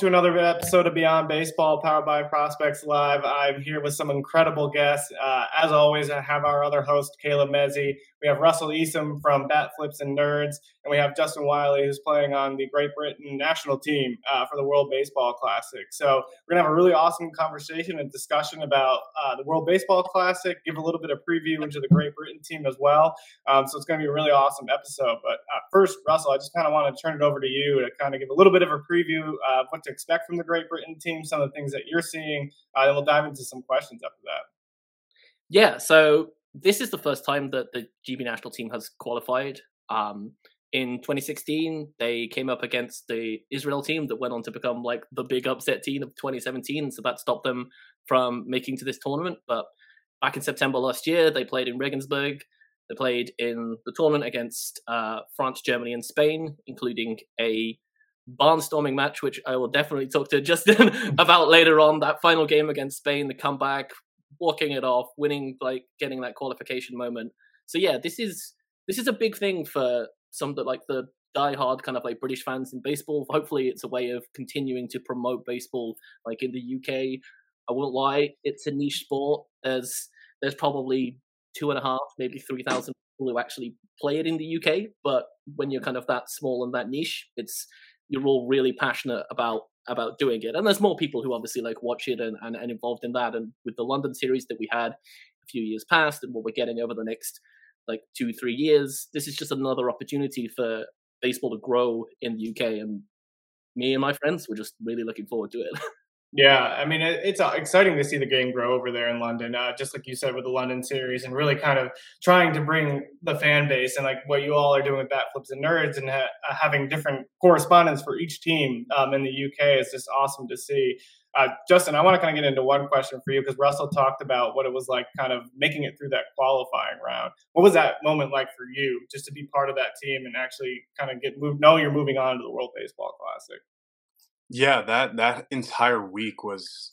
to another episode of Beyond Baseball, powered by Prospects Live. I'm here with some incredible guests. Uh, as always, I have our other host, Caleb Mezzi. We have Russell Easom from Bat Flips and Nerds, and we have Justin Wylie, who's playing on the Great Britain national team uh, for the World Baseball Classic. So we're gonna have a really awesome conversation and discussion about uh, the World Baseball Classic. Give a little bit of preview into the Great Britain team as well. Um, so it's gonna be a really awesome episode. But uh, first, Russell, I just kind of want to turn it over to you to kind of give a little bit of a preview uh, what to expect from the Great Britain team, some of the things that you're seeing, uh, and we'll dive into some questions after that. Yeah, so this is the first time that the GB national team has qualified. Um, in 2016, they came up against the Israel team that went on to become like the big upset team of 2017. So that stopped them from making to this tournament. But back in September last year, they played in Regensburg. They played in the tournament against uh, France, Germany, and Spain, including a barnstorming match, which I will definitely talk to Justin about later on. That final game against Spain, the comeback, walking it off, winning, like getting that qualification moment. So yeah, this is this is a big thing for some that like the die-hard kind of like British fans in baseball. Hopefully, it's a way of continuing to promote baseball, like in the UK. I won't lie, it's a niche sport. There's there's probably two and a half, maybe three thousand people who actually play it in the UK. But when you're kind of that small and that niche, it's you're all really passionate about about doing it. And there's more people who obviously like watch it and, and, and involved in that. And with the London series that we had a few years past and what we're getting over the next like two, three years, this is just another opportunity for baseball to grow in the UK. And me and my friends, we're just really looking forward to it. Yeah, I mean, it's uh, exciting to see the game grow over there in London, uh, just like you said with the London series, and really kind of trying to bring the fan base and like what you all are doing with Bat Flips and Nerds and ha- uh, having different correspondents for each team um, in the UK is just awesome to see. Uh, Justin, I want to kind of get into one question for you because Russell talked about what it was like kind of making it through that qualifying round. What was that moment like for you just to be part of that team and actually kind of get moved, know you're moving on to the World Baseball Classic? Yeah, that that entire week was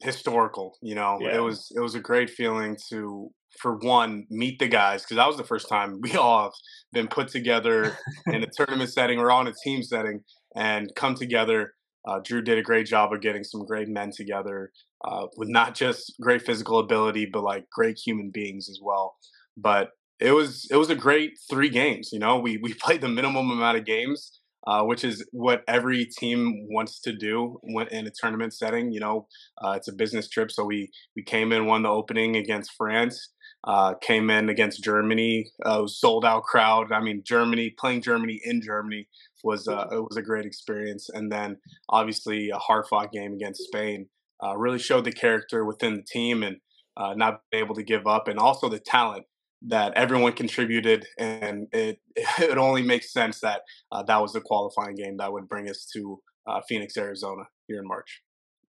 historical. You know, yeah. it was it was a great feeling to, for one, meet the guys because that was the first time we all have been put together in a tournament setting or on a team setting and come together. Uh, Drew did a great job of getting some great men together uh, with not just great physical ability, but like great human beings as well. But it was it was a great three games. You know, we we played the minimum amount of games uh, which is what every team wants to do when in a tournament setting. You know, uh, it's a business trip, so we we came in, won the opening against France, uh, came in against Germany, uh, sold out crowd. I mean, Germany playing Germany in Germany was uh, it was a great experience, and then obviously a hard fought game against Spain uh, really showed the character within the team and. not being able to give up, and also the talent that everyone contributed, and it it only makes sense that uh, that was the qualifying game that would bring us to uh, Phoenix, Arizona here in March.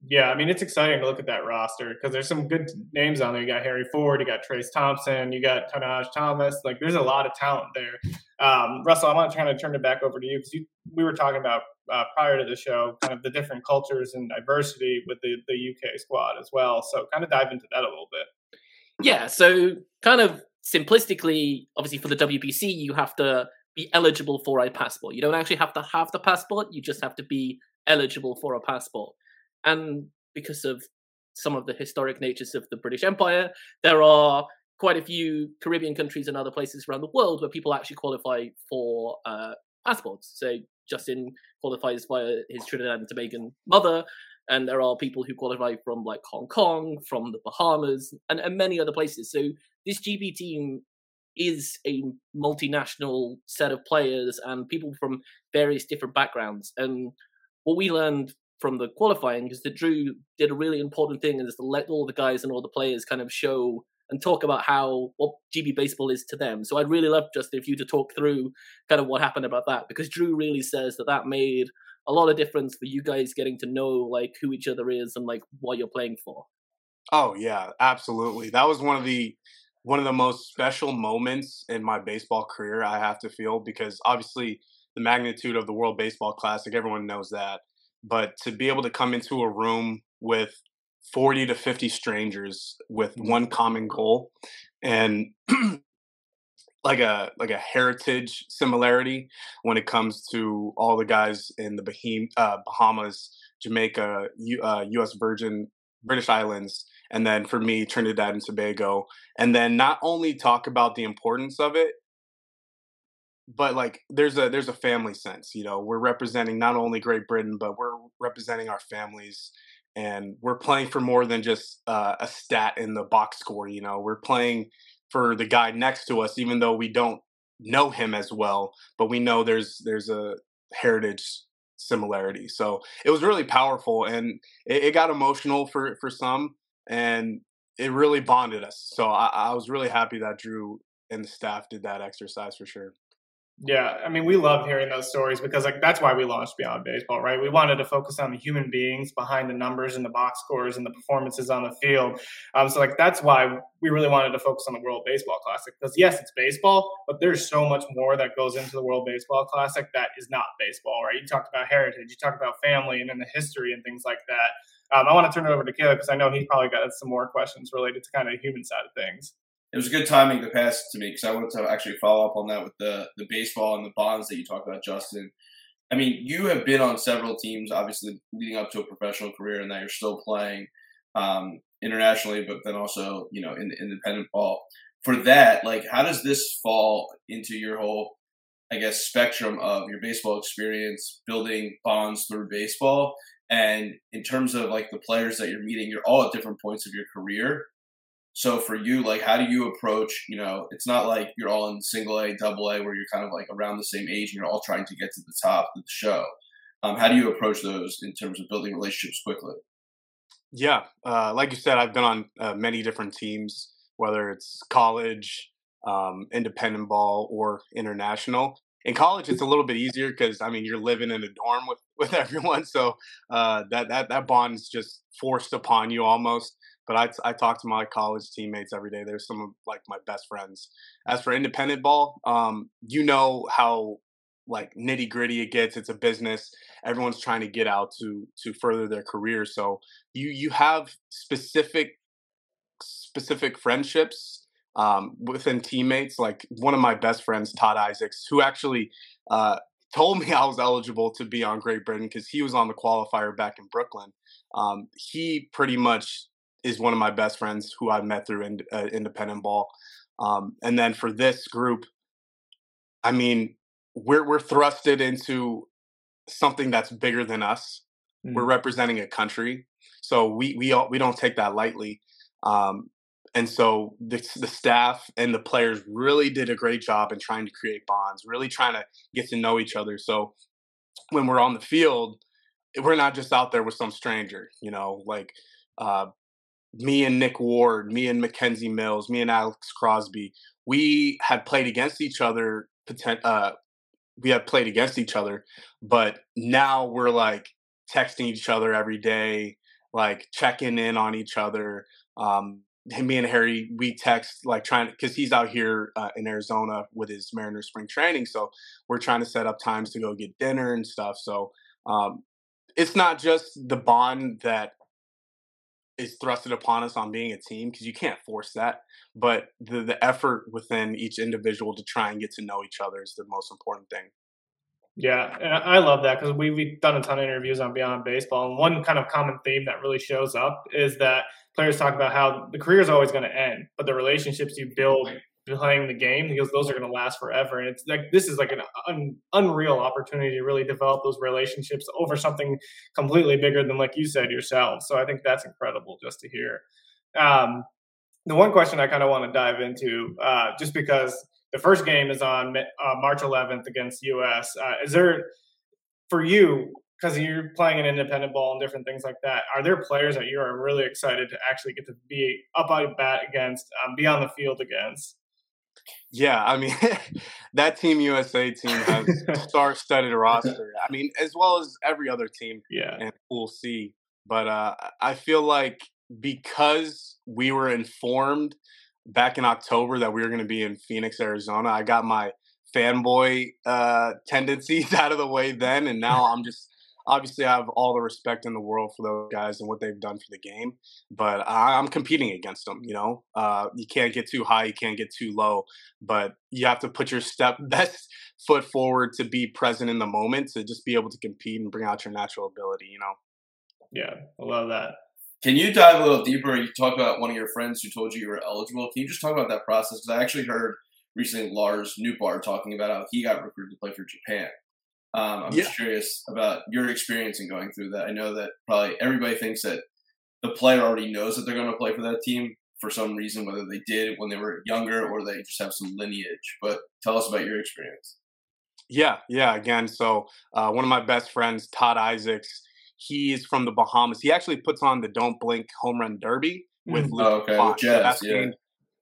Yeah, I mean it's exciting to look at that roster because there's some good names on there. You got Harry Ford, you got Trayce Thompson, you got Tahnaj Thomas. Like there's a lot of talent there. Um, Russell, I want to kind of turn it back over to you because we were talking about uh, prior to the show, kind of the different cultures and diversity with the the UK squad as well. So kind of dive into that a little bit. Yeah, so kind of simplistically, obviously for the WBC, you have to be eligible for a passport. You don't actually have to have the passport, you just have to be eligible for a passport. And because of some of the historic natures of the British Empire, there are quite a few Caribbean countries and other places around the world where people actually qualify for uh, passports. So Justin qualifies via his Trinidad and Tobago mother, and there are people who qualify from like Hong Kong, from the Bahamas, and, and many other places. So this GB team is a multinational set of players and people from various different backgrounds. And what we learned from the qualifying is that Drew did a really important thing, and is to let all the guys and all the players kind of show and talk about how what GB baseball is to them. So I'd really love just if you to talk through kind of what happened about that because Drew really says that that made a lot of difference for you guys getting to know like who each other is and like what you're playing for. Oh yeah, absolutely. That was one of the one of the most special moments in my baseball career, I have to feel, because obviously the magnitude of the World Baseball Classic, everyone knows that. But to be able to come into a room with 40 to 50 strangers with mm-hmm. one common goal and like a like a heritage similarity when it comes to all the guys in the uh, Bahamas, Jamaica, U, uh, U.S. Virgin, British Islands, and then for me Trinidad and Tobago, and then not only talk about the importance of it, but like there's a there's a family sense. You know, we're representing not only Great Britain, but we're representing our families. And we're playing for more than just uh, a stat in the box score. You know, we're playing for the guy next to us, even though we don't know him as well, but we know there's there's a heritage similarity. So it was really powerful, and it, it got emotional for for some, and it really bonded us. So I, I was really happy that Drew and the staff did that exercise for sure. Yeah, I mean, we love hearing those stories because like that's why we launched Beyond Baseball, right? We wanted to focus on the human beings behind the numbers and the box scores and the performances on the field. Um, so like that's why we really wanted to focus on the World Baseball Classic because yes, it's baseball, but there's so much more that goes into the World Baseball Classic that is not baseball, right? You talked about heritage, you talked about family and then the history and things like that. Um, I want to turn it over to Caleb because I know he probably got some more questions related to kind of the human side of things it was good timing to pass to me because I wanted to actually follow up on that with the the baseball and the bonds that you talked about, Justin. I mean, you have been on several teams, obviously leading up to a professional career, and that you're still playing um, internationally, but then also you know in the independent ball. For that, like, how does this fall into your whole, I guess, spectrum of your baseball experience, building bonds through baseball, and in terms of like the players that you're meeting, you're all at different points of your career. So for you, like, how do you approach? You know, it's not like you're all in single A, double A, where you're kind of like around the same age and you're all trying to get to the top of the show. Um, how do you approach those in terms of building relationships quickly? Yeah, uh, like you said, I've been on uh, many different teams, whether it's college, um, independent ball, or international. In college, it's a little bit easier because I mean you're living in a dorm with with everyone, so uh, that that that bond is just forced upon you almost but I, I talk to my college teammates every day. They're some of like my best friends. As for independent ball, um, you know how like nitty gritty it gets. It's a business. Everyone's trying to get out to to further their career. So you you have specific specific friendships um, within teammates. Like one of my best friends, Todd Isaacs, who actually uh, told me I was eligible to be on Great Britain because he was on the qualifier back in Brooklyn. Um, he pretty much is one of my best friends who I've met through in, uh, independent ball. Um, and then for this group, I mean, we're we're thrusted into something that's bigger than us. Mm. We're representing a country, so we we all, we don't take that lightly. Um, and so the, the staff and the players really did a great job in trying to create bonds, really trying to get to know each other. So when we're on the field, we're not just out there with some stranger, you know, like uh, me and Nick Ward, me and Mackenzie Mills, me and Alex Crosby, we had played against each other. Uh, we had played against each other, but now we're like texting each other every day, like checking in on each other. Um, me and Harry, we text like trying because he's out here uh, in Arizona with his Mariner spring training, so we're trying to set up times to go get dinner and stuff. So um, it's not just the bond that is thrusted upon us on being a team because you can't force that. But the the effort within each individual to try and get to know each other is the most important thing. Yeah, and I love that because we, we've done a ton of interviews on Beyond Baseball. And one kind of common theme that really shows up is that players talk about how the career is always going to end, but the relationships you build playing the game because those are going to last forever. And it's like this is like an un, unreal opportunity to really develop those relationships over something completely bigger than, like you said yourself. So I think that's incredible just to hear. Um, the one question I kind of want to dive into, uh, just because the first game is on uh, March 11th against US. Uh, is there for you? Because you're playing an independent ball and different things like that. Are there players that you are really excited to actually get to be up on bat against, um, be on the field against? Yeah, I mean that Team USA team has star-studded roster. I mean, as well as every other team yeah. in Pool C. But uh, I feel like because we were informed back in October that we were going to be in Phoenix, Arizona, I got my fanboy uh, tendencies out of the way then, and now I'm just obviously I have all the respect in the world for those guys and what they've done for the game, but I'm competing against them. You know, uh, you can't get too high, you can't get too low, but you have to put your step best foot forward to be present in the moment to just be able to compete and bring out your natural ability. You know. Yeah, I love that. Can you dive a little deeper? You talk about one of your friends who told you you were eligible. Can you just talk about that process? Because I actually heard recently Lars Nootbaar talking about how he got recruited to play for Japan. Um, I'm yeah. just curious about your experience in going through that. I know that probably everybody thinks that the player already knows that they're going to play for that team for some reason, whether they did when they were younger or they just have some lineage. But tell us about your experience. Yeah, yeah. Again, so uh, one of my best friends, Todd Isaacs, he's from the Bahamas. He actually puts on the Don't Blink Home Run Derby with mm-hmm. Luke oh, okay. Jazz, so that's, yeah. gained,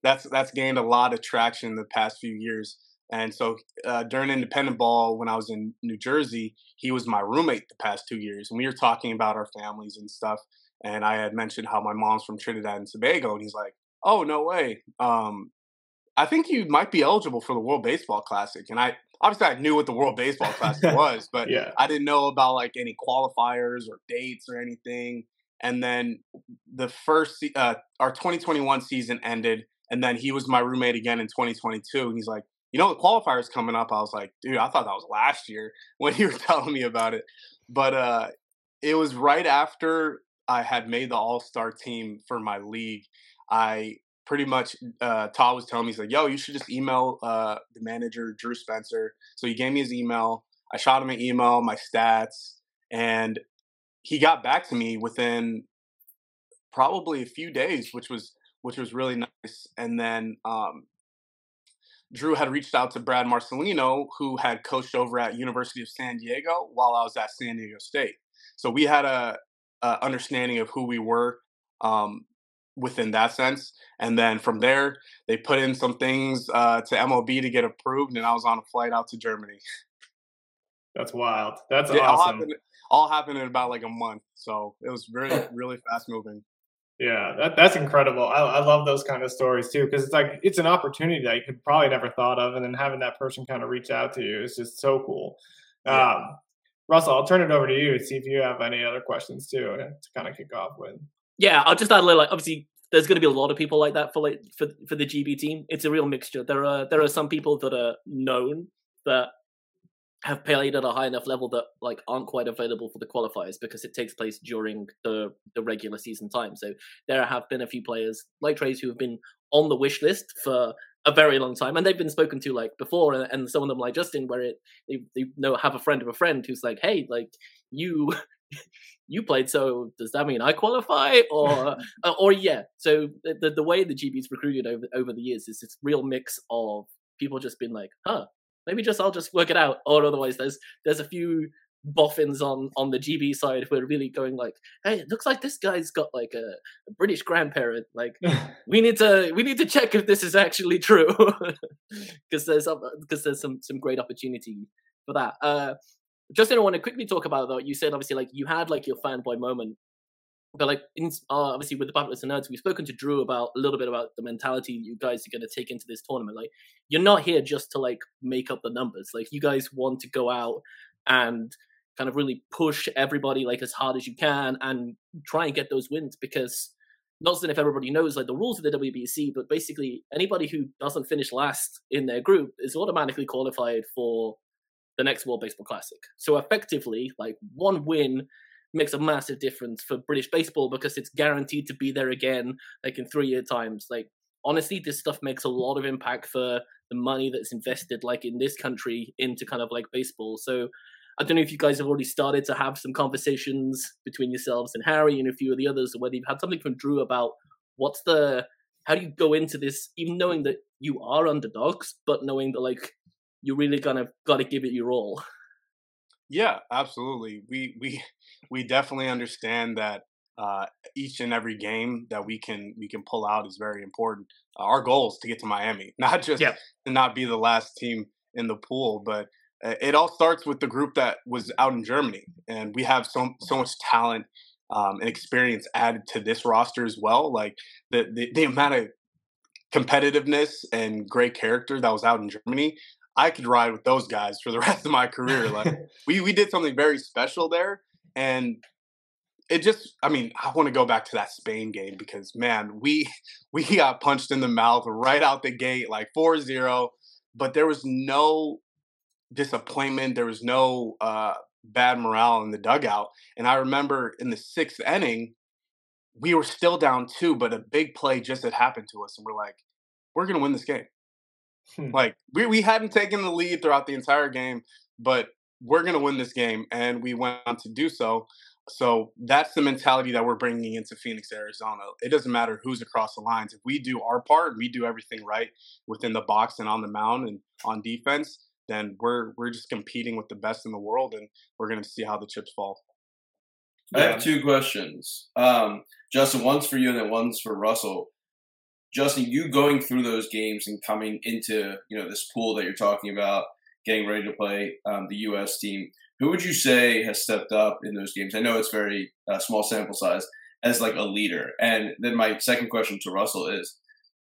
that's that's gained a lot of traction in the past few years. And so uh, during independent ball, when I was in New Jersey, he was my roommate the past two years. And we were talking about our families and stuff. And I had mentioned how my mom's from Trinidad and Tobago. And he's like, oh, no way. Um, I think you might be eligible for the World Baseball Classic. And I obviously I knew what the World Baseball Classic was, but yeah. I didn't know about like any qualifiers or dates or anything. And then the first, uh, our 2021 season ended. And then he was my roommate again in 2022. And he's like, you know, the qualifiers coming up. I was like, dude, I thought that was last year when you were telling me about it. But uh, it was right after I had made the All Star team for my league. I pretty much uh, Todd was telling me he's like, "Yo, you should just email uh, the manager Drew Spencer." So he gave me his email. I shot him an email, my stats, and he got back to me within probably a few days, which was which was really nice. And then um, Drew had reached out to Brad Marcelino, who had coached over at University of San Diego while I was at San Diego State. So we had a, a understanding of who we were um, within that sense. And then from there, they put in some things uh, to MLB to get approved, and I was on a flight out to Germany. That's wild. That's yeah, awesome. All happened, all happened in about like a month, so it was really, really fast moving. Yeah, that, that's incredible. I, I love those kind of stories too because it's like it's an opportunity that you could probably never thought of, and then having that person kind of reach out to you is just so cool. Yeah. Um, Russell, I'll turn it over to you to see if you have any other questions too to kind of kick off with. Yeah, I'll just add a little. Like, obviously, there's going to be a lot of people like that for like for for the GB team. It's a real mixture. There are there are some people that are known that have played at a high enough level that like aren't quite available for the qualifiers because it takes place during the the regular season time. So there have been a few players like Trayce who have been on the wish list for a very long time, and they've been spoken to like before, and, and some of them like Justin, where it they, they know have a friend of a friend who's like, hey, like you. you played, so does that mean I qualify, or uh, or yeah? So the the way the GB's recruited over over the years is this real mix of people just being like, huh, maybe just I'll just work it out. Or otherwise, there's there's a few boffins on on the GB side who are really going like, hey, it looks like this guy's got like a, a British grandparent. Like, we need to we need to check if this is actually true because there's because there's some some great opportunity for that. Uh, Justin, I want to quickly talk about though. You said obviously like you had like your fanboy moment but like in, uh, obviously with the Bat Flips and Nerds, we've spoken to Drew about a little bit about the mentality you guys are going to take into this tournament. Like you're not here just to like make up the numbers. Like you guys want to go out and kind of really push everybody like as hard as you can and try and get those wins because not that if everybody knows like the rules of the WBC, but basically anybody who doesn't finish last in their group is automatically qualified for the next World Baseball Classic. So effectively, like one win makes a massive difference for British baseball because it's guaranteed to be there again, like in three year times. Like honestly, this stuff makes a lot of impact for the money that's invested, like in this country, into kind of like baseball. So I don't know if you guys have already started to have some conversations between yourselves and Harry and a few of the others, or whether you've had something from Drew about what's the how do you go into this, even knowing that you are underdogs, but knowing that like you're really of got to give it your all. Yeah, absolutely. We we we definitely understand that uh, each and every game that we can we can pull out is very important. Uh, our goal is to get to Miami, not just yeah. to not be the last team in the pool, but uh, it all starts with the group that was out in Germany, and we have so so much talent um, and experience added to this roster as well. Like the, the the amount of competitiveness and great character that was out in Germany I could ride with those guys for the rest of my career. Like we we did something very special there, and it just I mean, I want to go back to that Spain game because man, we we got punched in the mouth right out the gate like 4-0, but there was no disappointment, there was no uh bad morale in the dugout. And I remember in the 6th inning, we were still down 2, but a big play just had happened to us and we're like, we're going to win this game. Hmm. Like we we hadn't taken the lead throughout the entire game, but we're going to win this game and we went on to do so so that's the mentality that we're bringing into Phoenix, Arizona. It doesn't matter who's across the lines. If we do our part, we do everything right within the box and on the mound and on defense, then we're we're just competing with the best in the world, and we're going to see how the chips fall. I have two questions, um, Justin. One's for you, and then one's for Russell. Justin, you going through those games and coming into you know this pool that you're talking about, getting ready to play um, the U.S. team who would you say has stepped up in those games? I know it's very uh, small sample size as like a leader. And then my second question to Russell is,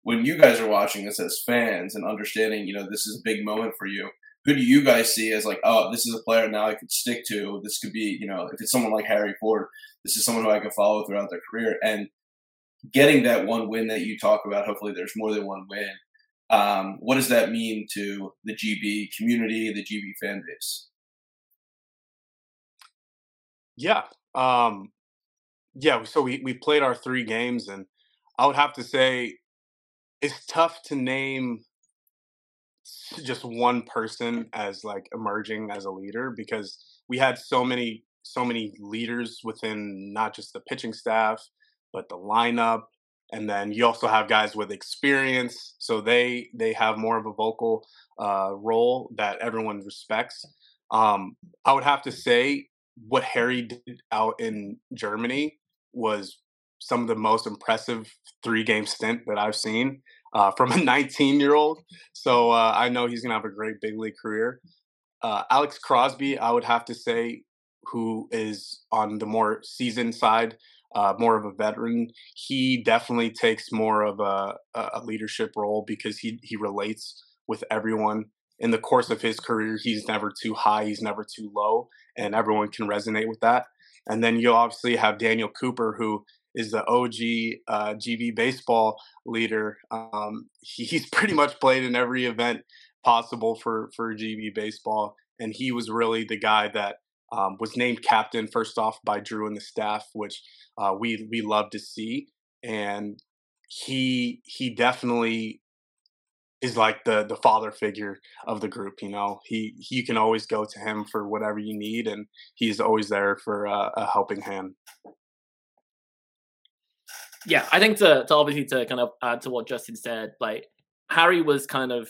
when you guys are watching this as fans and understanding, you know, this is a big moment for you. Who do you guys see as like, oh, this is a player now I could stick to. This could be, you know, if it's someone like Harry Ford, this is someone who I can follow throughout their career. And getting that one win that you talk about, hopefully there's more than one win. Um, what does that mean to the GB community, the GB fan base? Yeah. Um, yeah. So we, we played our three games, and I would have to say it's tough to name just one person as like emerging as a leader because we had so many so many leaders within not just the pitching staff but the lineup and then you also have guys with experience so they they have more of a vocal uh, role that everyone respects um, i would have to say what Harry did out in Germany was some of the most impressive three game stint that I've seen uh, from a 19 year old. So uh, I know he's going to have a great big league career. Uh, Alex Crosby, I would have to say, who is on the more seasoned side, uh, more of a veteran. He definitely takes more of a, a leadership role because he, he relates with everyone in the course of his career, he's never too high, he's never too low, and everyone can resonate with that. And then you obviously have Daniel Cooper, who is the OG uh, GB baseball leader. Um, he, he's pretty much played in every event possible for for GB baseball, and he was really the guy that um, was named captain first off by Drew and the staff, which uh, we we love to see. And he he definitely is like the the father figure of the group. You know, he, you can always go to him for whatever you need, and he's always there for uh, a helping hand. Yeah, I think to, to obviously to kind of add to what Justin said, like Harry was kind of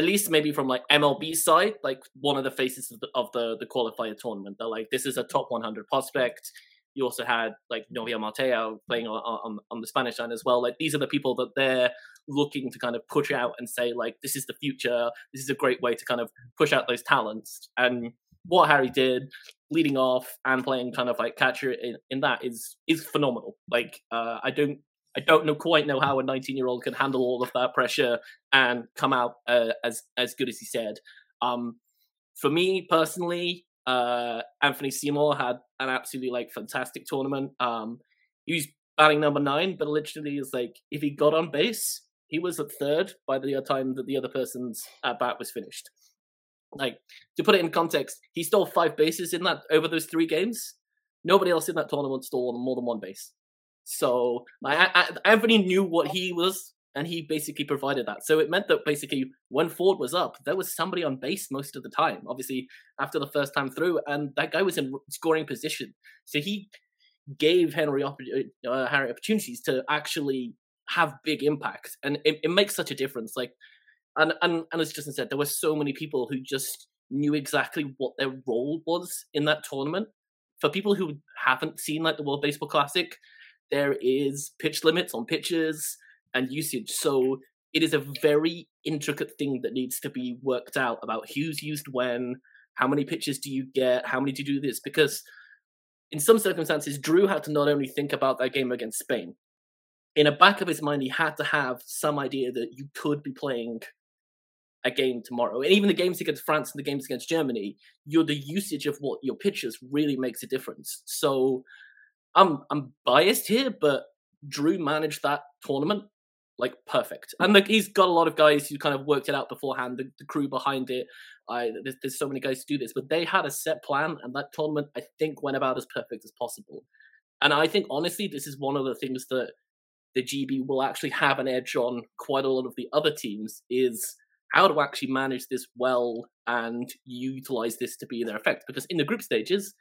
at least maybe from like MLB side, like one of the faces of the of the, the qualifier tournament. They're like, this is a top 100 prospect. You also had like Novia Mateo playing on, on, on the Spanish side as well. Like these are the people that they're looking to kind of push out and say like this is the future. This is a great way to kind of push out those talents. And what Harry did, leading off and playing kind of like catcher in, in that is is phenomenal. Like uh, I don't I don't know quite know how a 19 year old can handle all of that pressure and come out uh, as as good as he said. Um, for me personally, uh, Anfernee Seymour had an absolutely like fantastic tournament. Um, he was batting number nine, but literally is like if he got on base, he was at third by the time that the other person's at bat was finished. Like to put it in context, he stole five bases in that over those three games. Nobody else in that tournament stole more than one base. So like, Anfernee knew what he was and he basically provided that. So it meant that basically when Ford was up, there was somebody on base most of the time. Obviously, after the first time through, and that guy was in scoring position, so he gave Henry uh, Harry opportunities to actually have big impact, and it, it makes such a difference. Like, and and and as Justin said, there were so many people who just knew exactly what their role was in that tournament. For people who haven't seen like the World Baseball Classic, there is pitch limits on pitches and usage. So it is a very intricate thing that needs to be worked out about who's used when, how many pitches do you get, how many do you do this? Because in some circumstances, Drew had to not only think about that game against Spain, in the back of his mind, he had to have some idea that you could be playing a game tomorrow. And even the games against France and the games against Germany, you're the usage of what your pitches really makes a difference. So I'm I'm biased here, but Drew managed that tournament like perfect. And like he's got a lot of guys who kind of worked it out beforehand, the, the crew behind it. I there's, there's so many guys to do this, but they had a set plan, and that tournament I think went about as perfect as possible. And I think honestly, this is one of the things that the GB will actually have an edge on quite a lot of the other teams is how to actually manage this well and utilize this to be their effect. Because in the group stages,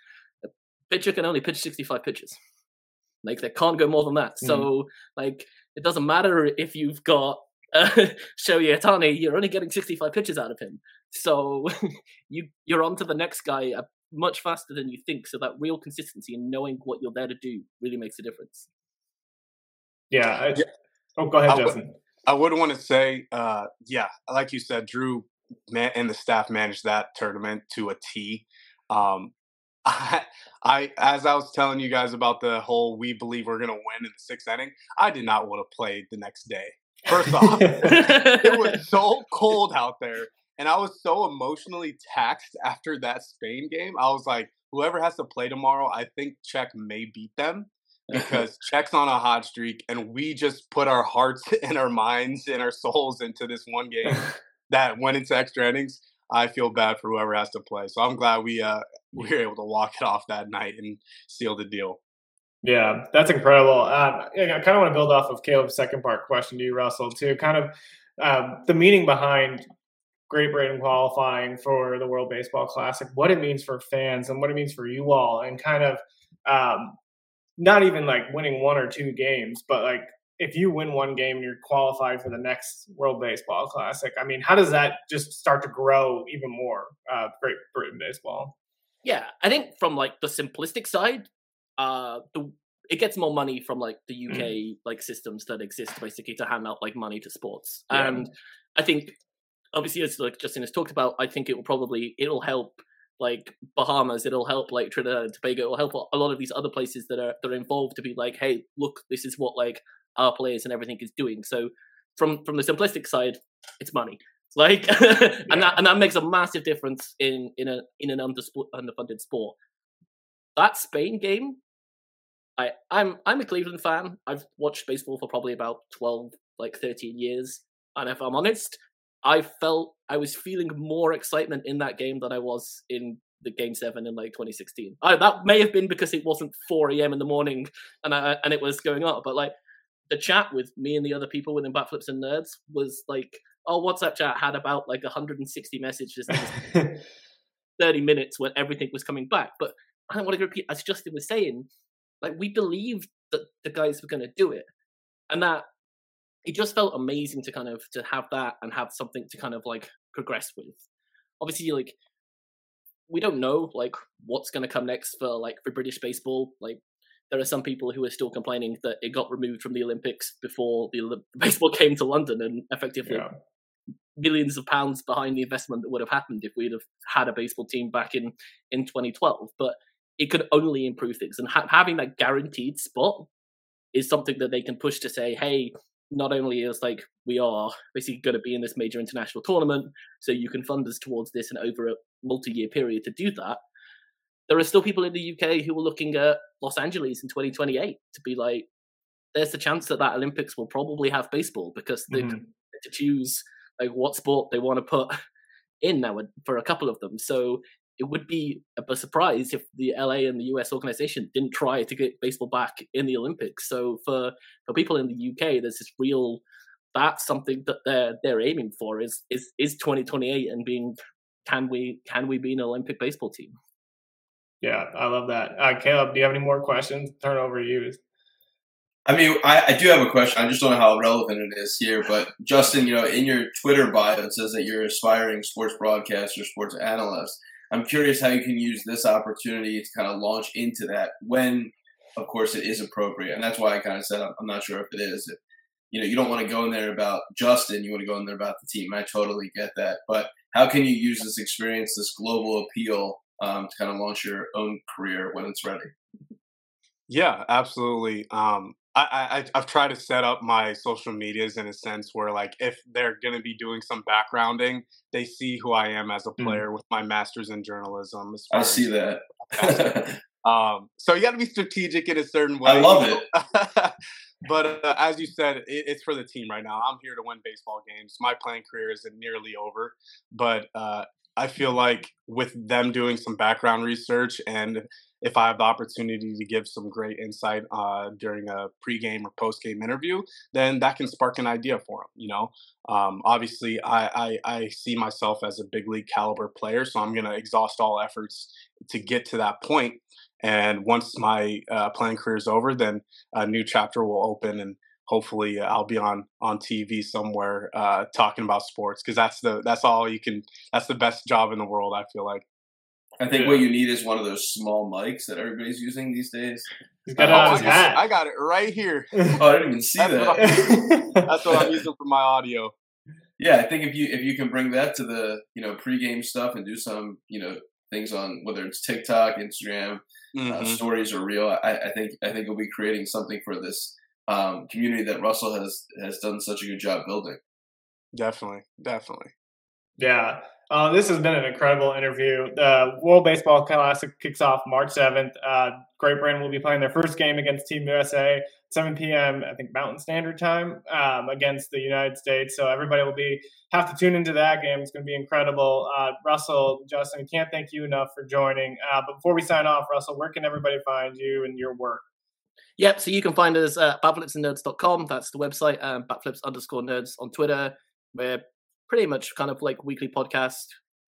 pitcher can only pitch 65 pitches. Like they can't go more than that. Mm. So like it doesn't matter if you've got uh, Shohei Ohtani, you're only getting 65 pitches out of him. So you you're on to the next guy uh, much faster than you think. So that real consistency and knowing what you're there to do really makes a difference. Yeah. I, yeah. Oh, go ahead, I Justin. Would, I would want to say, uh, yeah, like you said, Drew and the staff managed that tournament to a T. Um, I, I, as I was telling you guys about the whole we believe we're gonna win in the sixth inning, I did not want to play the next day. First off, it was so cold out there, and I was so emotionally taxed after that Spain game. I was like, whoever has to play tomorrow, I think Czech may beat them because Czech's on a hot streak, and we just put our hearts and our minds and our souls into this one game that went into extra innings. I feel bad for whoever has to play. So I'm glad we uh we were able to walk it off that night and seal the deal. Yeah, that's incredible. Um, I kind of want to build off of Caleb's second part question to you, Russell, too. Kind of um, the meaning behind Great Britain qualifying for the World Baseball Classic, what it means for fans and what it means for you all, and kind of um, not even like winning one or two games, but like if you win one game, you're qualified for the next World Baseball Classic. I mean, how does that just start to grow even more? Uh, Great Britain baseball. Yeah, I think from like the simplistic side, uh, the it gets more money from like the UK mm. like systems that exist basically to hand out like money to sports, yeah. and I think obviously as like Justin has talked about, I think it will probably it'll help like Bahamas, it'll help like Trinidad and Tobago, it'll help a lot of these other places that are that are involved to be like, hey, look, this is what like our players and everything is doing. So from from the simplistic side, it's money. Like, yeah. and that and that makes a massive difference in in a in an under underfunded sport. That Spain game, I I'm I'm a Cleveland fan. I've watched baseball for probably about twelve, like thirteen years, and if I'm honest, I felt I was feeling more excitement in that game than I was in the game seven in like 2016. I, that may have been because it wasn't 4 a.m. in the morning and I, and it was going up, but like the chat with me and the other people within Batflips and Nerds was like, oh, WhatsApp chat had about like 160 messages, 30 minutes when everything was coming back. But I don't want to repeat, as Justin was saying, like we believed that the guys were going to do it, and that it just felt amazing to kind of to have that and have something to kind of like progress with. Obviously, like we don't know like what's going to come next for like for British baseball. Like there are some people who are still complaining that it got removed from the Olympics before the Olymp- baseball came to London and effectively yeah. millions of pounds behind the investment that would have happened if we'd have had a baseball team back in in 2012. But it could only improve things, and ha- having that guaranteed spot is something that they can push to say, hey, not only is like we are basically going to be in this major international tournament, so you can fund us towards this and over a multi-year period to do that. There are still people in the UK who are looking at Los Angeles in 2028 to be like, there's a chance that that Olympics will probably have baseball because they mm-hmm. to choose like what sport they want to put in now for a couple of them. So it would be a surprise if the LA and the US organization didn't try to get baseball back in the Olympics. So for for people in the UK, there's this real that's something that they're they're aiming for is is is 2028 and being can we can we be an Olympic baseball team? Yeah, I love that. Uh, Caleb, do you have any more questions? Turn over to you. I mean, I, I, do have a question. I just don't know how relevant it is here. But Justin, you know, in your Twitter bio, it says that you're aspiring sports broadcaster, sports analyst. I'm curious how you can use this opportunity to kind of launch into that when, of course, it is appropriate. And that's why I kind of said I'm, I'm not sure if it is. If, you know, you don't want to go in there about Justin. You want to go in there about the team. I totally get that. But how can you use this experience, this global appeal, um, to kind of launch your own career when it's ready? Yeah, absolutely. Um, I, I have tried to set up my social medias in a sense where like if they're gonna be doing some backgrounding, they see who I am as a mm. player mm. with my master's in journalism. I see that. um, so you got to be strategic in a certain way. I love it. but uh, as you said, it, it's for the team right now. I'm here to win baseball games. My playing career isn't nearly over, but uh, I feel like with them doing some background research and if I have the opportunity to give some great insight uh, during a pregame or postgame interview, then that can spark an idea for them. You know, um, obviously, I, I, I see myself as a big league caliber player, so I'm going to exhaust all efforts to get to that point. And once my uh, playing career is over, then a new chapter will open, and hopefully, I'll be on on TV somewhere uh, talking about sports because that's the that's all you can. That's the best job in the world. I feel like. I think yeah. what you need is one of those small mics that everybody's using these days. He's got oh, I, got, I got it right here. oh, I didn't even see that's that. What that's what I'm using for my audio. Yeah, I think if you if you can bring that to the you know pregame stuff and do some you know things on whether it's TikTok, Instagram, uh, mm-hmm. uh, stories or real, I, I, think I think we'll be creating something for this um, community that Russell has has done such a good job building. Definitely, definitely. Yeah, uh, this has been an incredible interview. The World Baseball Classic kicks off March 7th. Uh, Great Britain will be playing their first game against Team USA, 7 p.m. I think Mountain Standard Time um, against the United States. So everybody will be have to tune into that game. It's going to be incredible. Uh, Russell, Justin, can't thank you enough for joining. Uh, but before we sign off, Russell, where can everybody find you and your work? Yep, so you can find us at batflipsandnerds.com. That's the website. Um, batflips underscore nerds on Twitter. We're pretty much kind of like weekly podcast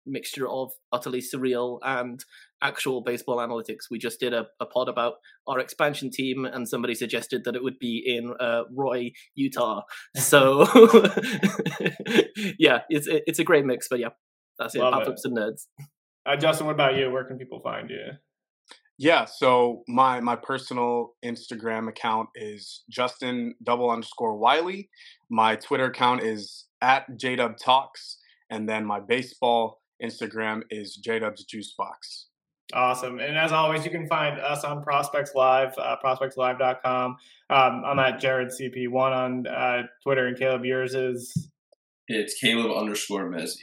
mixture of utterly surreal and actual baseball analytics. We just did a, a, pod about our expansion team, and somebody suggested that it would be in uh, Roy, Utah. So, yeah, it's it's a great mix. But yeah, that's it. Love and nerds. Uh, Justin, what about you? Where can people find you? Yeah, so my my personal Instagram account is Justin double underscore Wylie. My Twitter account is at JDub Talks, and then my baseball Instagram is JDub's Juice Box. Awesome. And as always, you can find us on Prospects Live, uh, prospectslive.com. Um, I'm at Jared CP1 on uh, Twitter, and Caleb, yours is? It's Caleb underscore Mezzi.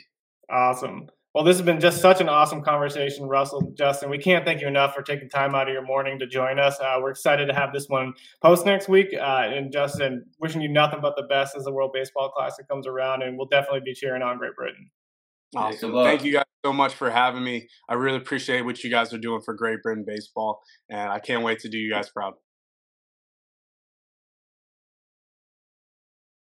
Awesome. Well, this has been just such an awesome conversation, Russell, Justin. We can't thank you enough for taking time out of your morning to join us. Uh, we're excited to have this one post next week. Uh, and Justin, wishing you nothing but the best as the World Baseball Classic comes around, and we'll definitely be cheering on Great Britain. Awesome. Thank you guys so much for having me. I really appreciate what you guys are doing for Great Britain baseball, and I can't wait to do you guys proud.